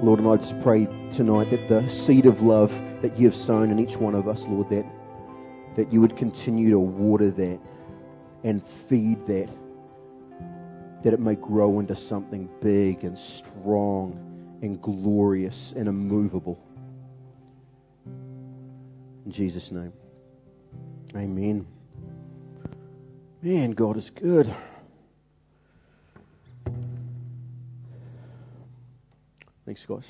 Lord, and I just pray tonight that the seed of love that you have sown in each one of us, Lord, that, that you would continue to water that and feed that, that it may grow into something big and strong and glorious and immovable. In Jesus' name. Amen. Man, God is good. Thanks, guys.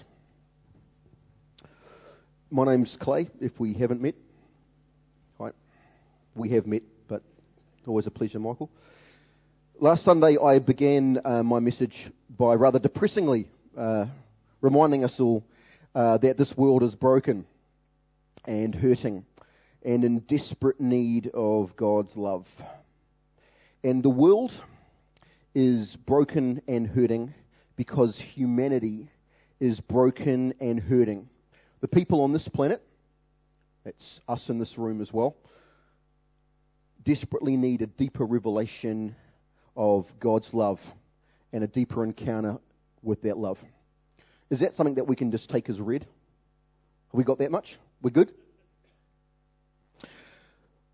My name's Clay, if we haven't met. Right. We have met, but always a pleasure, Michael. Last Sunday, I began uh, my message by rather depressingly uh, reminding us all uh, that this world is broken and hurting and in desperate need of God's love. And the world is broken and hurting because humanity is broken and hurting. The people on this planet, it's us in this room as well, desperately need a deeper revelation of God's love and a deeper encounter with that love. Is that something that we can just take as read? Have we got that much? We're good?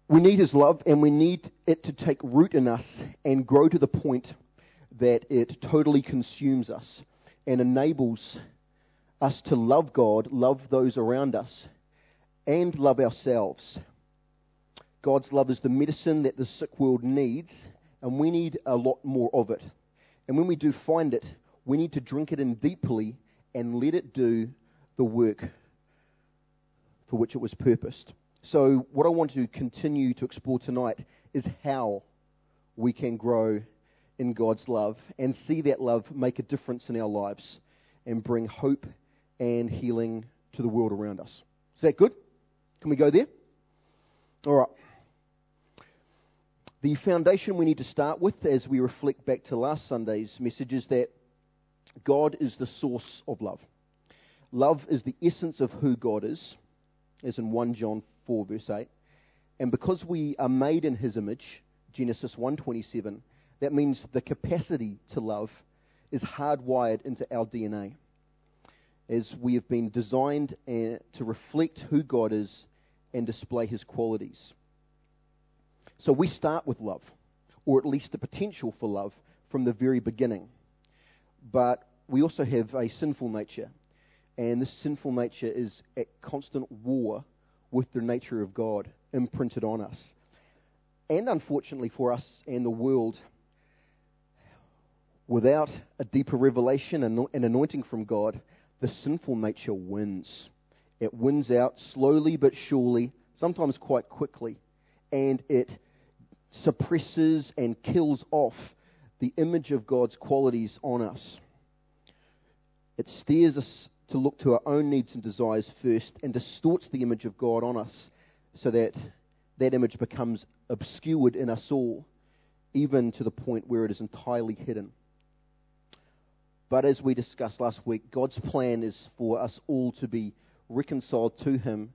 We need His love and we need it to take root in us and grow to the point that it totally consumes us and enables us to love God, love those around us, and love ourselves. God's love is the medicine that the sick world needs, and we need a lot more of it. And when we do find it, we need to drink it in deeply and let it do the work for which it was purposed. So, what I want to continue to explore tonight is how we can grow in God's love and see that love make a difference in our lives and bring hope and healing to the world around us. Is that good? Can we go there? All right. The foundation we need to start with as we reflect back to last Sunday's message is that God is the source of love. Love is the essence of who God is, as in 1 John 4 verse 8. And because we are made in his image, Genesis 1:27, that means the capacity to love is hardwired into our DNA as we have been designed uh, to reflect who God is and display his qualities. So we start with love, or at least the potential for love, from the very beginning. But we also have a sinful nature, and this sinful nature is at constant war with the nature of God imprinted on us. And unfortunately for us and the world, without a deeper revelation and anointing from God, the sinful nature wins. It wins out slowly but surely, sometimes quite quickly, and it suppresses and kills off the image of God's qualities on us. It steers us to look to our own needs and desires first and distorts the image of God on us so that that image becomes obscured in us all, even to the point where it is entirely hidden. But as we discussed last week, God's plan is for us all to be reconciled to Him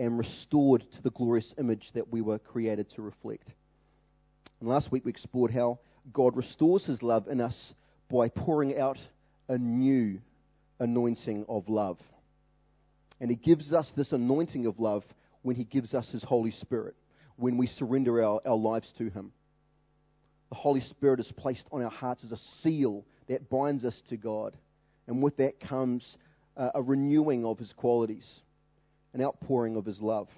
and restored to the glorious image that we were created to reflect. And last week we explored how God restores His love in us by pouring out a new anointing of love. And He gives us this anointing of love when He gives us His Holy Spirit, when we surrender our, our lives to Him. The Holy Spirit is placed on our hearts as a seal that binds us to God. And with that comes uh, a renewing of his qualities, an outpouring of his love.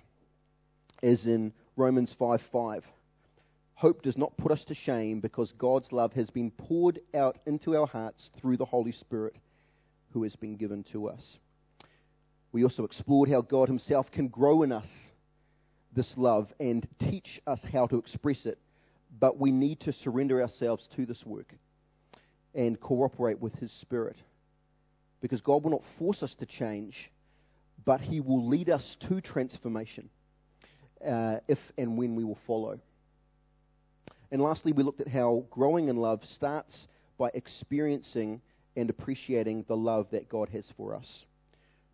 As in Romans 5 5. Hope does not put us to shame because God's love has been poured out into our hearts through the Holy Spirit who has been given to us. We also explored how God Himself can grow in us this love and teach us how to express it, but we need to surrender ourselves to this work and cooperate with His Spirit. Because God will not force us to change, but He will lead us to transformation uh, if and when we will follow. And lastly, we looked at how growing in love starts by experiencing and appreciating the love that God has for us.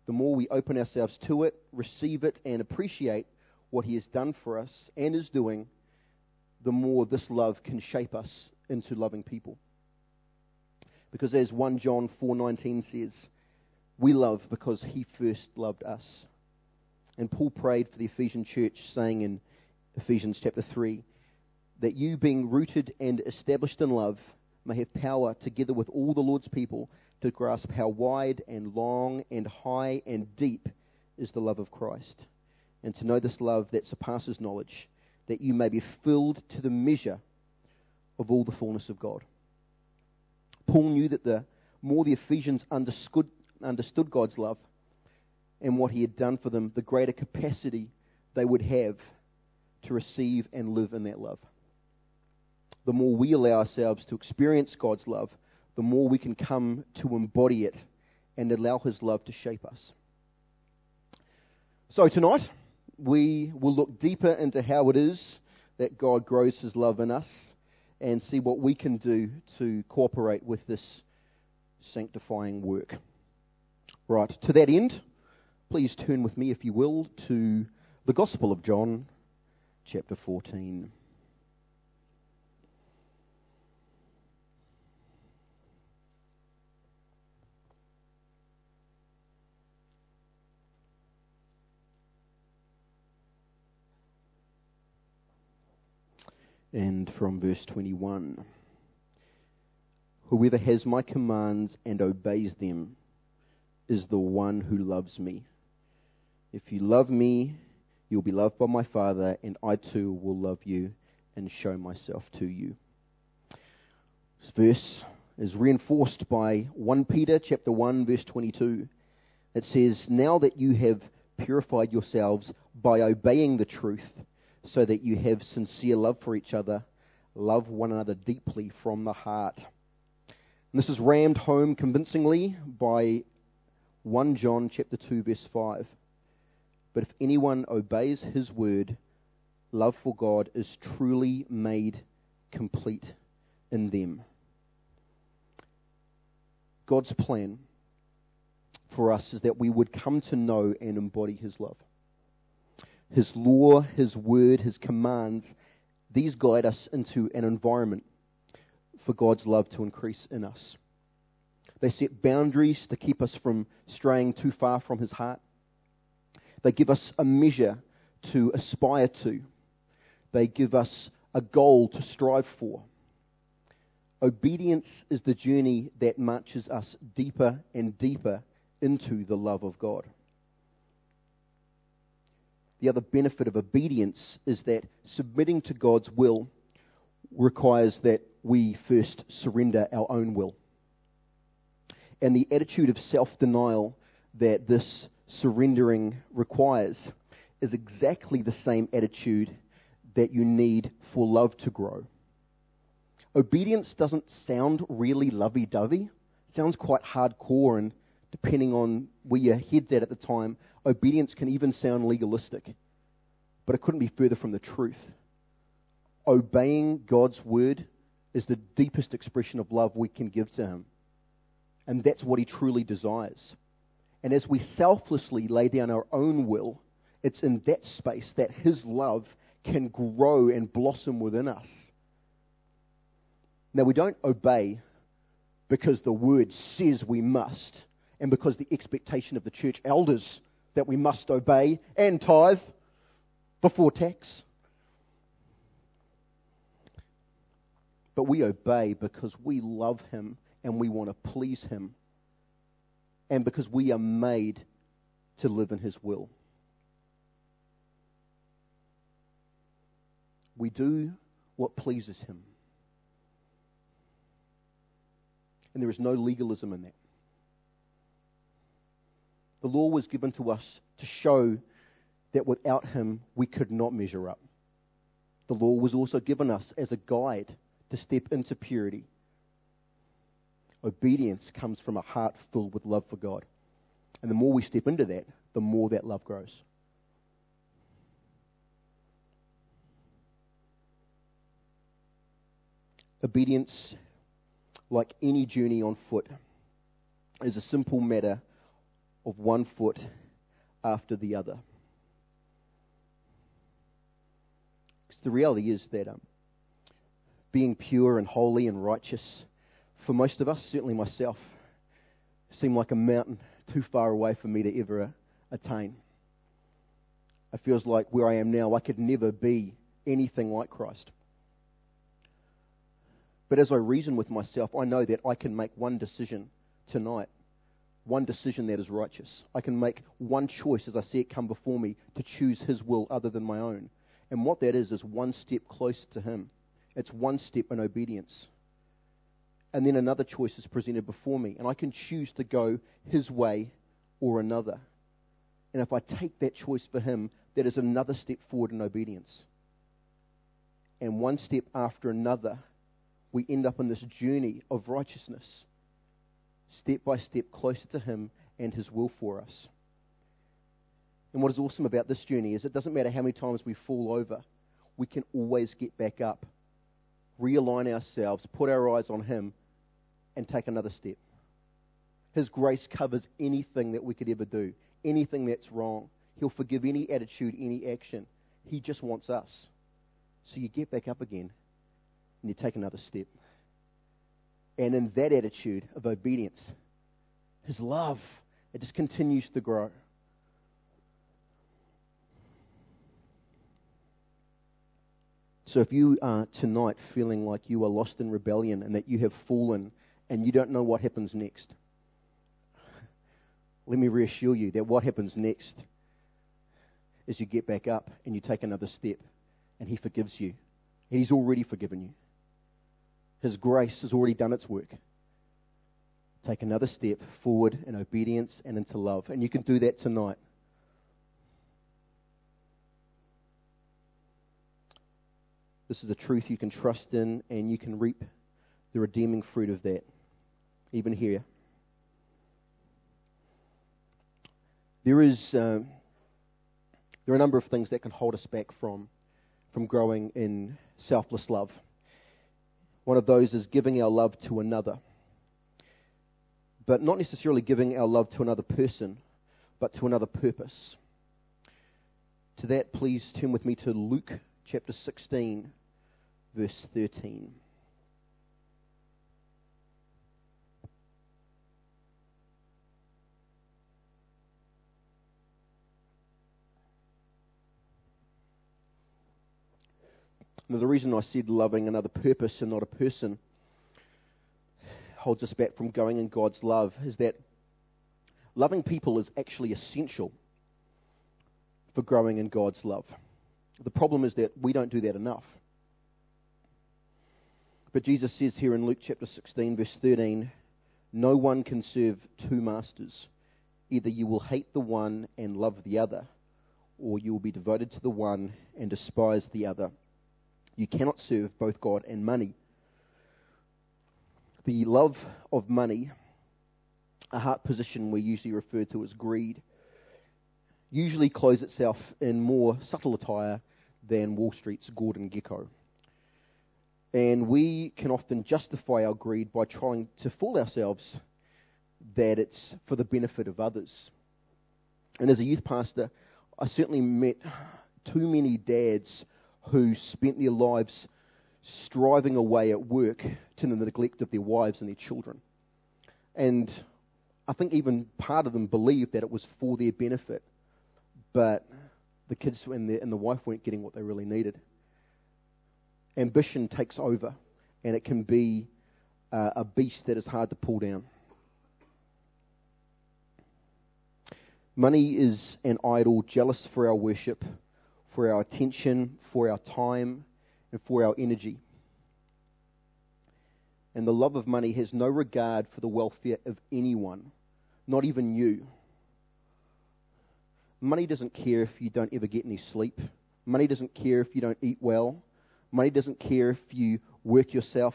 The more we open ourselves to it, receive it, and appreciate what He has done for us and is doing, the more this love can shape us into loving people. Because as 1 John 4:19 says, We love because he first loved us. And Paul prayed for the Ephesian church, saying in Ephesians chapter 3 that you, being rooted and established in love, may have power, together with all the Lord's people, to grasp how wide and long and high and deep is the love of Christ, and to know this love that surpasses knowledge, that you may be filled to the measure of all the fullness of God. Paul knew that the more the Ephesians understood, understood God's love and what he had done for them, the greater capacity they would have to receive and live in that love. The more we allow ourselves to experience God's love, the more we can come to embody it and allow His love to shape us. So tonight, we will look deeper into how it is that God grows His love in us and see what we can do to cooperate with this sanctifying work. Right, to that end, please turn with me, if you will, to the Gospel of John, chapter 14. And from verse 21 Whoever has my commands and obeys them is the one who loves me. If you love me, You'll be loved by my Father, and I too will love you and show myself to you. This verse is reinforced by 1 Peter chapter 1 verse 22. It says, "Now that you have purified yourselves by obeying the truth, so that you have sincere love for each other, love one another deeply from the heart." And this is rammed home convincingly by 1 John chapter 2 verse 5. But if anyone obeys his word, love for God is truly made complete in them. God's plan for us is that we would come to know and embody his love. His law, his word, his commands, these guide us into an environment for God's love to increase in us. They set boundaries to keep us from straying too far from his heart. They give us a measure to aspire to. They give us a goal to strive for. Obedience is the journey that marches us deeper and deeper into the love of God. The other benefit of obedience is that submitting to God's will requires that we first surrender our own will. And the attitude of self denial that this surrendering requires is exactly the same attitude that you need for love to grow. Obedience doesn't sound really lovey dovey, sounds quite hardcore, and depending on where your head's at at the time, obedience can even sound legalistic. But it couldn't be further from the truth. Obeying God's word is the deepest expression of love we can give to Him. And that's what He truly desires. And as we selflessly lay down our own will, it's in that space that His love can grow and blossom within us. Now, we don't obey because the Word says we must, and because the expectation of the church elders that we must obey and tithe before tax. But we obey because we love Him and we want to please Him and because we are made to live in His will. We do what pleases Him. And there is no legalism in that. The law was given to us to show that without Him we could not measure up. The law was also given us as a guide to step into purity Obedience comes from a heart filled with love for God. And the more we step into that, the more that love grows. Obedience, like any journey on foot, is a simple matter of one foot after the other. Because the reality is that um, being pure and holy and righteous for most of us, certainly myself, seem like a mountain too far away for me to ever attain. It feels like where I am now, I could never be anything like Christ. But as I reason with myself, I know that I can make one decision tonight, one decision that is righteous. I can make one choice as I see it come before me to choose His will other than my own. And what that is, is one step closer to Him. It's one step in obedience. And then another choice is presented before me, and I can choose to go His way or another. And if I take that choice for Him, that is another step forward in obedience. And one step after another, we end up in this journey of righteousness, step by step closer to Him and His will for us. And what is awesome about this journey is it doesn't matter how many times we fall over, we can always get back up, realign ourselves, put our eyes on Him, and take another step. His grace covers anything that we could ever do, anything that's wrong. He'll forgive any attitude, any action. He just wants us. So you get back up again and you take another step. And in that attitude of obedience, His love, it just continues to grow. So if you are tonight feeling like you are lost in rebellion and that you have fallen and you don't know what happens next, let me reassure you that what happens next is you get back up and you take another step and He forgives you. He's already forgiven you. His grace has already done its work. Take another step forward in obedience and into love. And you can do that tonight. This is a truth you can trust in, and you can reap the redeeming fruit of that, even here. There is uh, there are a number of things that can hold us back from from growing in selfless love. One of those is giving our love to another, but not necessarily giving our love to another person, but to another purpose. To that, please turn with me to Luke chapter 16, verse 13. The reason I said loving another purpose and not a person holds us back from going in God's love is that loving people is actually essential for growing in God's love. The problem is that we don't do that enough. But Jesus says here in Luke chapter 16, verse 13, no one can serve two masters. Either you will hate the one and love the other, or you will be devoted to the one and despise the other. You cannot serve both God and money. The love of money, a heart position we usually refer to as greed, usually clothes itself in more subtle attire than Wall Street's Gordon Gekko. And we can often justify our greed by trying to fool ourselves that it's for the benefit of others. And as a youth pastor, I certainly met too many dads who spent their lives striving away at work to the neglect of their wives and their children. And I think even part of them believed that it was for their benefit, but the kids and the, and the wife weren't getting what they really needed. Ambition takes over, and it can be uh, a beast that is hard to pull down. Money is an idol jealous for our worship for our attention, for our time, and for our energy. And the love of money has no regard for the welfare of anyone, not even you. Money doesn't care if you don't ever get any sleep. Money doesn't care if you don't eat well. Money doesn't care if you work yourself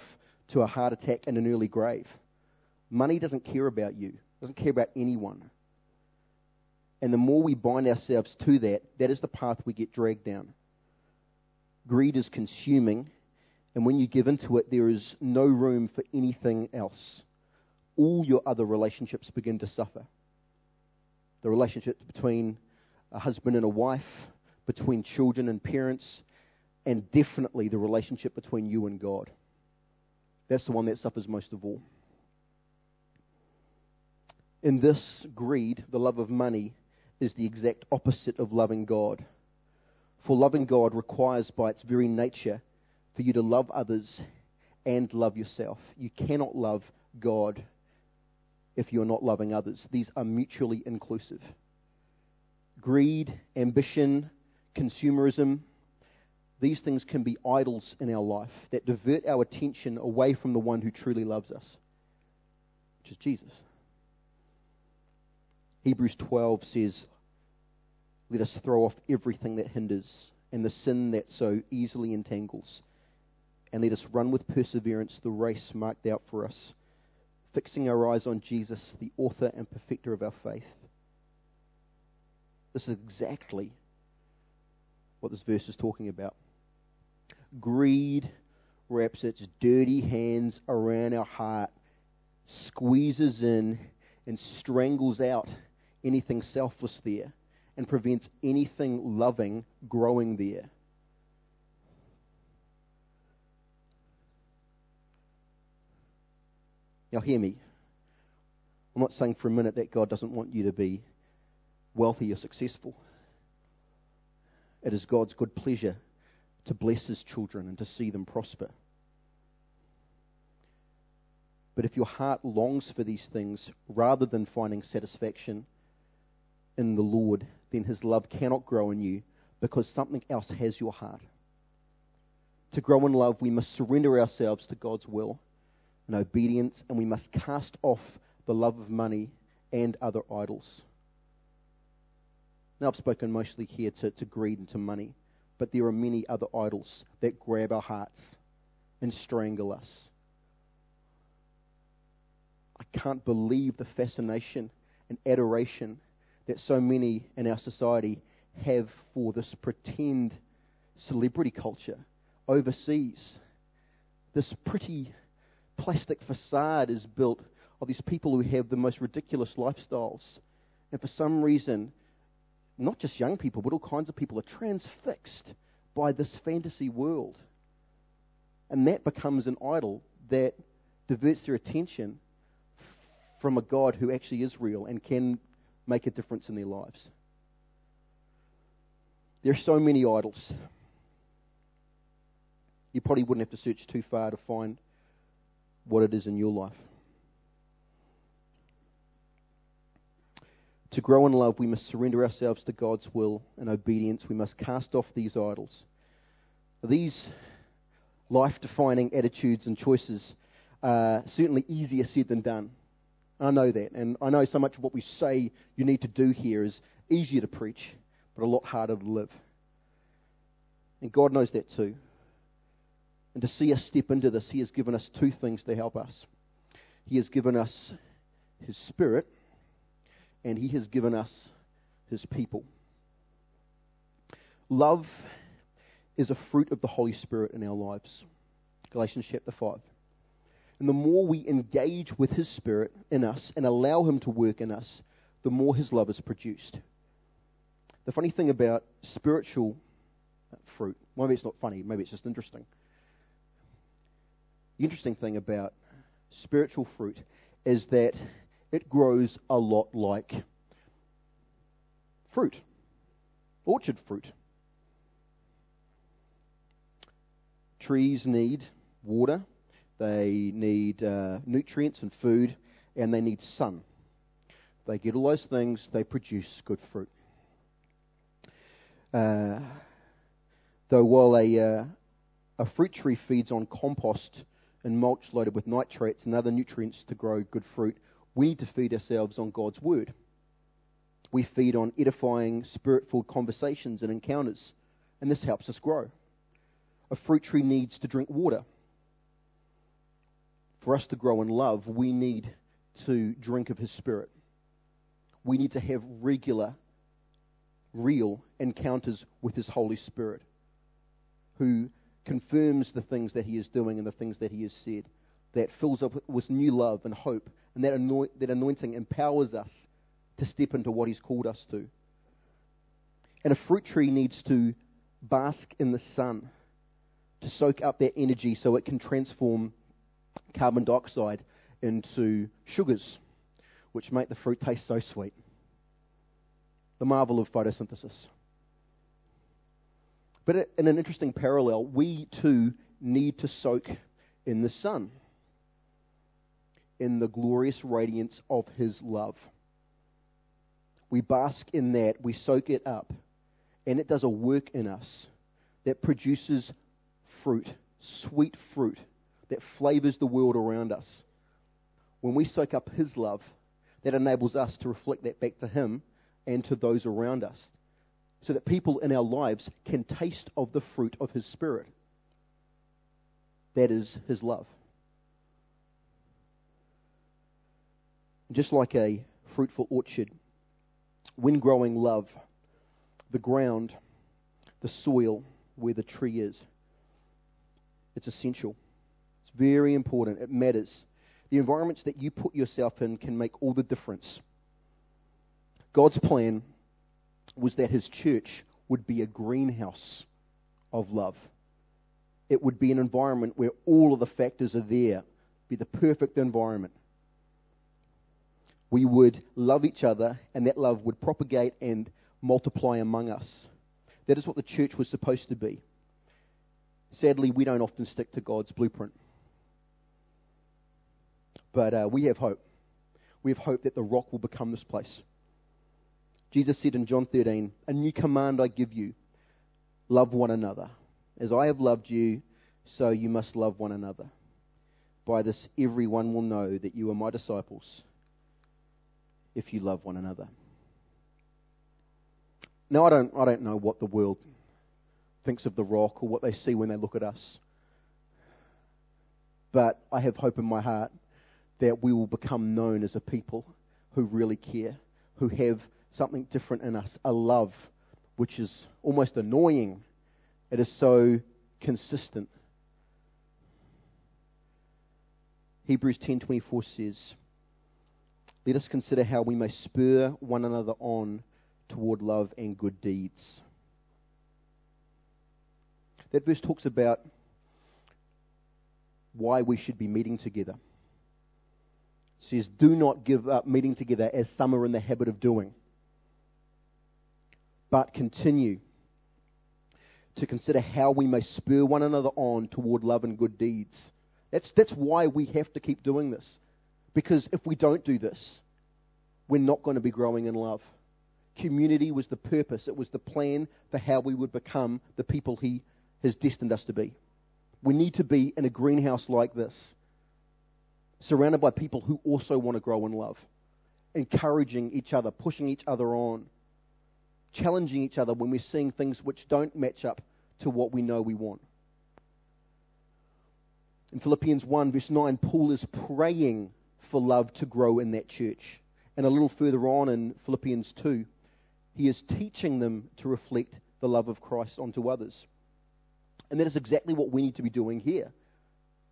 to a heart attack and an early grave. Money doesn't care about you, doesn't care about anyone. And the more we bind ourselves to that, that is the path we get dragged down. Greed is consuming, and when you give into it, there is no room for anything else. All your other relationships begin to suffer. The relationships between a husband and a wife, between children and parents, and definitely the relationship between you and God. That's the one that suffers most of all. In this, greed, the love of money, is the exact opposite of loving God. For loving God requires, by its very nature, for you to love others and love yourself. You cannot love God if you're not loving others. These are mutually inclusive. Greed, ambition, consumerism, these things can be idols in our life that divert our attention away from the one who truly loves us, which is Jesus. Hebrews 12 says, Let us throw off everything that hinders and the sin that so easily entangles, and let us run with perseverance the race marked out for us, fixing our eyes on Jesus, the author and perfecter of our faith. This is exactly what this verse is talking about. Greed wraps its dirty hands around our heart, squeezes in, and strangles out anything selfless there and prevents anything loving growing there. Now, hear me. I'm not saying for a minute that God doesn't want you to be wealthy or successful. It is God's good pleasure to bless His children and to see them prosper. But if your heart longs for these things rather than finding satisfaction in the Lord, then His love cannot grow in you because something else has your heart. To grow in love, we must surrender ourselves to God's will and obedience, and we must cast off the love of money and other idols. Now, I've spoken mostly here to, to greed and to money, but there are many other idols that grab our hearts and strangle us. I can't believe the fascination and adoration that so many in our society have for this pretend celebrity culture overseas. This pretty plastic facade is built of these people who have the most ridiculous lifestyles. And for some reason, not just young people, but all kinds of people are transfixed by this fantasy world. And that becomes an idol that diverts their attention from a God who actually is real and can make a difference in their lives. There are so many idols. You probably wouldn't have to search too far to find what it is in your life. To grow in love, we must surrender ourselves to God's will and obedience. We must cast off these idols. These life defining attitudes and choices are certainly easier said than done. I know that. And I know so much of what we say you need to do here is easier to preach, but a lot harder to live. And God knows that too. And to see us step into this, He has given us two things to help us. He has given us His Spirit, and He has given us His people. Love is a fruit of the Holy Spirit in our lives. Galatians chapter 5. And the more we engage with His Spirit in us and allow Him to work in us, the more His love is produced. The funny thing about spiritual fruit, maybe it's not funny, maybe it's just interesting. The interesting thing about spiritual fruit is that it grows a lot like fruit, orchard fruit. Trees need water, they need uh, nutrients and food, and they need sun. They get all those things, they produce good fruit. Uh, though while a, uh, a fruit tree feeds on compost and mulch loaded with nitrates and other nutrients to grow good fruit, we need to feed ourselves on God's Word. We feed on edifying, spirit filled conversations and encounters, and this helps us grow. A fruit tree needs to drink water for us to grow in love, we need to drink of His Spirit. We need to have regular, real encounters with His Holy Spirit, who confirms the things that He is doing and the things that He has said, that fills up with new love and hope, and that, anoint, that anointing empowers us to step into what He's called us to. And a fruit tree needs to bask in the sun to soak up that energy so it can transform carbon dioxide into sugars, which make the fruit taste so sweet. The marvel of photosynthesis. But in an interesting parallel, we too need to soak in the sun, in the glorious radiance of His love. We bask in that, we soak it up, and it does a work in us that produces fruit, sweet fruit, that flavors the world around us. When we soak up His love, that enables us to reflect that back to Him and to those around us, so that people in our lives can taste of the fruit of His Spirit. That is His love. Just like a fruitful orchard, when growing love, the ground, the soil where the tree is, it's essential. Very important. It matters. The environments that you put yourself in can make all the difference. God's plan was that His church would be a greenhouse of love. It would be an environment where all of the factors are there, be the perfect environment. We would love each other, and that love would propagate and multiply among us. That is what the church was supposed to be. Sadly, we don't often stick to God's blueprint. But uh, we have hope. We have hope that the rock will become this place. Jesus said in John 13, A new command I give you love one another. As I have loved you, so you must love one another. By this, everyone will know that you are my disciples if you love one another. Now, I don't, I don't know what the world thinks of the rock or what they see when they look at us. But I have hope in my heart that we will become known as a people who really care, who have something different in us, a love which is almost annoying. It is so consistent. Hebrews 10:24 says, "Let us consider how we may spur one another on toward love and good deeds." That verse talks about why we should be meeting together. Says, Do not give up meeting together as some are in the habit of doing, but continue to consider how we may spur one another on toward love and good deeds. That's, that's why we have to keep doing this. Because if we don't do this, we're not going to be growing in love. Community was the purpose, it was the plan for how we would become the people He has destined us to be. We need to be in a greenhouse like this, surrounded by people who also want to grow in love, encouraging each other, pushing each other on, challenging each other when we're seeing things which don't match up to what we know we want. In Philippians 1, verse 9, Paul is praying for love to grow in that church. And a little further on in Philippians 2, he is teaching them to reflect the love of Christ onto others. And that is exactly what we need to be doing here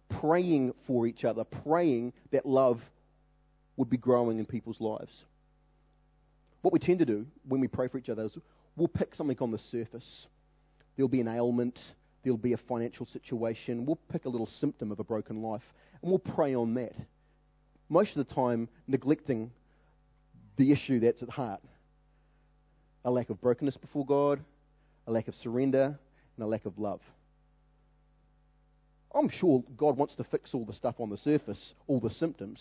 praying for each other, praying that love would be growing in people's lives. What we tend to do when we pray for each other is we'll pick something on the surface. There'll be an ailment, there'll be a financial situation, we'll pick a little symptom of a broken life, and we'll pray on that. Most of the time, neglecting the issue that's at heart a lack of brokenness before God, a lack of surrender, and a lack of love. I'm sure God wants to fix all the stuff on the surface, all the symptoms.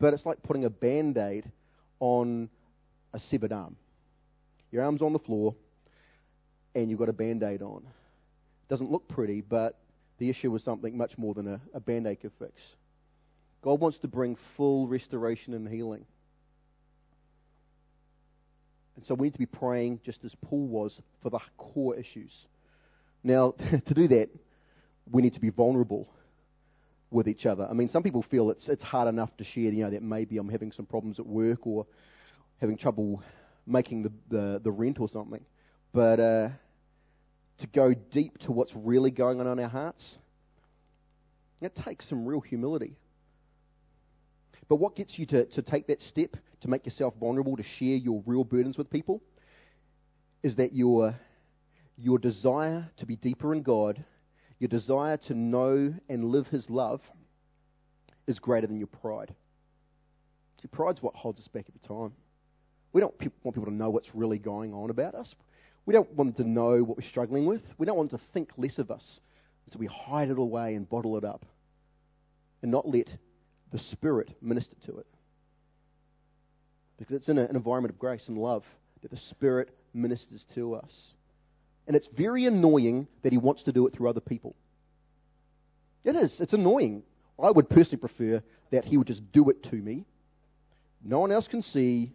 But it's like putting a band aid on a severed arm. Your arm's on the floor, and you've got a band aid on. It doesn't look pretty, but the issue is something much more than a, a band aid could fix. God wants to bring full restoration and healing. And so we need to be praying, just as Paul was, for the core issues. Now, to do that, we need to be vulnerable with each other. I mean, some people feel it's it's hard enough to share, you know, that maybe I'm having some problems at work or having trouble making the the, the rent or something. But uh, to go deep to what's really going on in our hearts, it takes some real humility. But what gets you to, to take that step, to make yourself vulnerable, to share your real burdens with people, is that your, your desire to be deeper in God your desire to know and live His love is greater than your pride. See, pride's what holds us back every time. We don't pe- want people to know what's really going on about us. We don't want them to know what we're struggling with. We don't want them to think less of us. So we hide it away and bottle it up and not let the Spirit minister to it. Because it's in a, an environment of grace and love that the Spirit ministers to us. And it's very annoying that He wants to do it through other people. It is. It's annoying. I would personally prefer that He would just do it to me. No one else can see.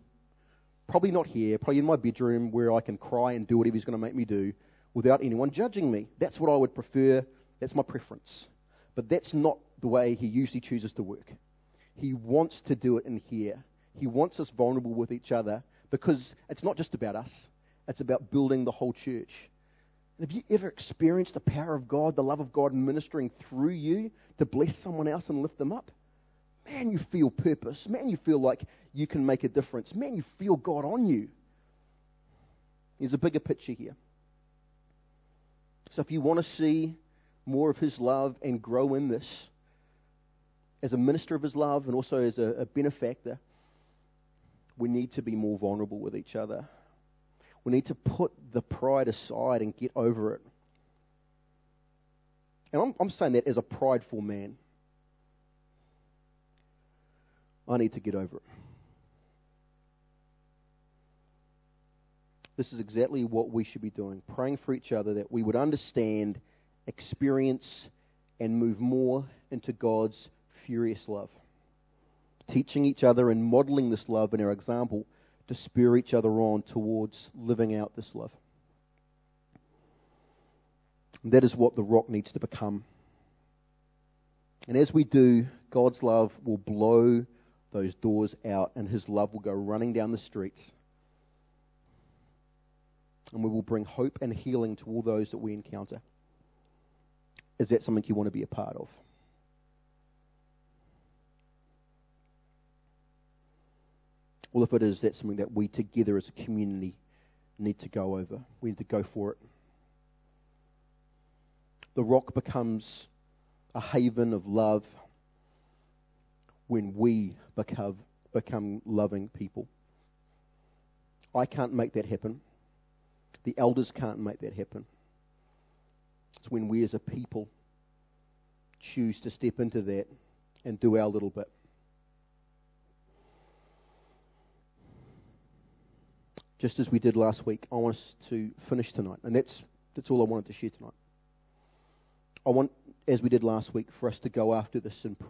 Probably not here. Probably in my bedroom where I can cry and do whatever He's going to make me do without anyone judging me. That's what I would prefer. That's my preference. But that's not the way He usually chooses to work. He wants to do it in here. He wants us vulnerable with each other because it's not just about us, it's about building the whole church. And have you ever experienced the power of God, the love of God ministering through you to bless someone else and lift them up? Man, you feel purpose. Man, you feel like you can make a difference. Man, you feel God on you. There's a bigger picture here. So if you want to see more of His love and grow in this, as a minister of His love and also as a, a benefactor, we need to be more vulnerable with each other. We need to put the pride aside and get over it. And I'm, I'm saying that as a prideful man. I need to get over it. This is exactly what we should be doing praying for each other that we would understand, experience, and move more into God's furious love teaching each other and modeling this love in our example to spur each other on towards living out this love. And that is what the rock needs to become. And as we do, God's love will blow those doors out and His love will go running down the streets. And we will bring hope and healing to all those that we encounter. Is that something you want to be a part of? Well, if it is, that's something that we together as a community need to go over. We need to go for it. The rock becomes a haven of love when we become, become loving people. I can't make that happen. The elders can't make that happen. It's when we as a people choose to step into that and do our little bit. Just as we did last week, I want us to finish tonight. And that's, that's all I wanted to share tonight. I want, as we did last week, for us to go after this in prayer.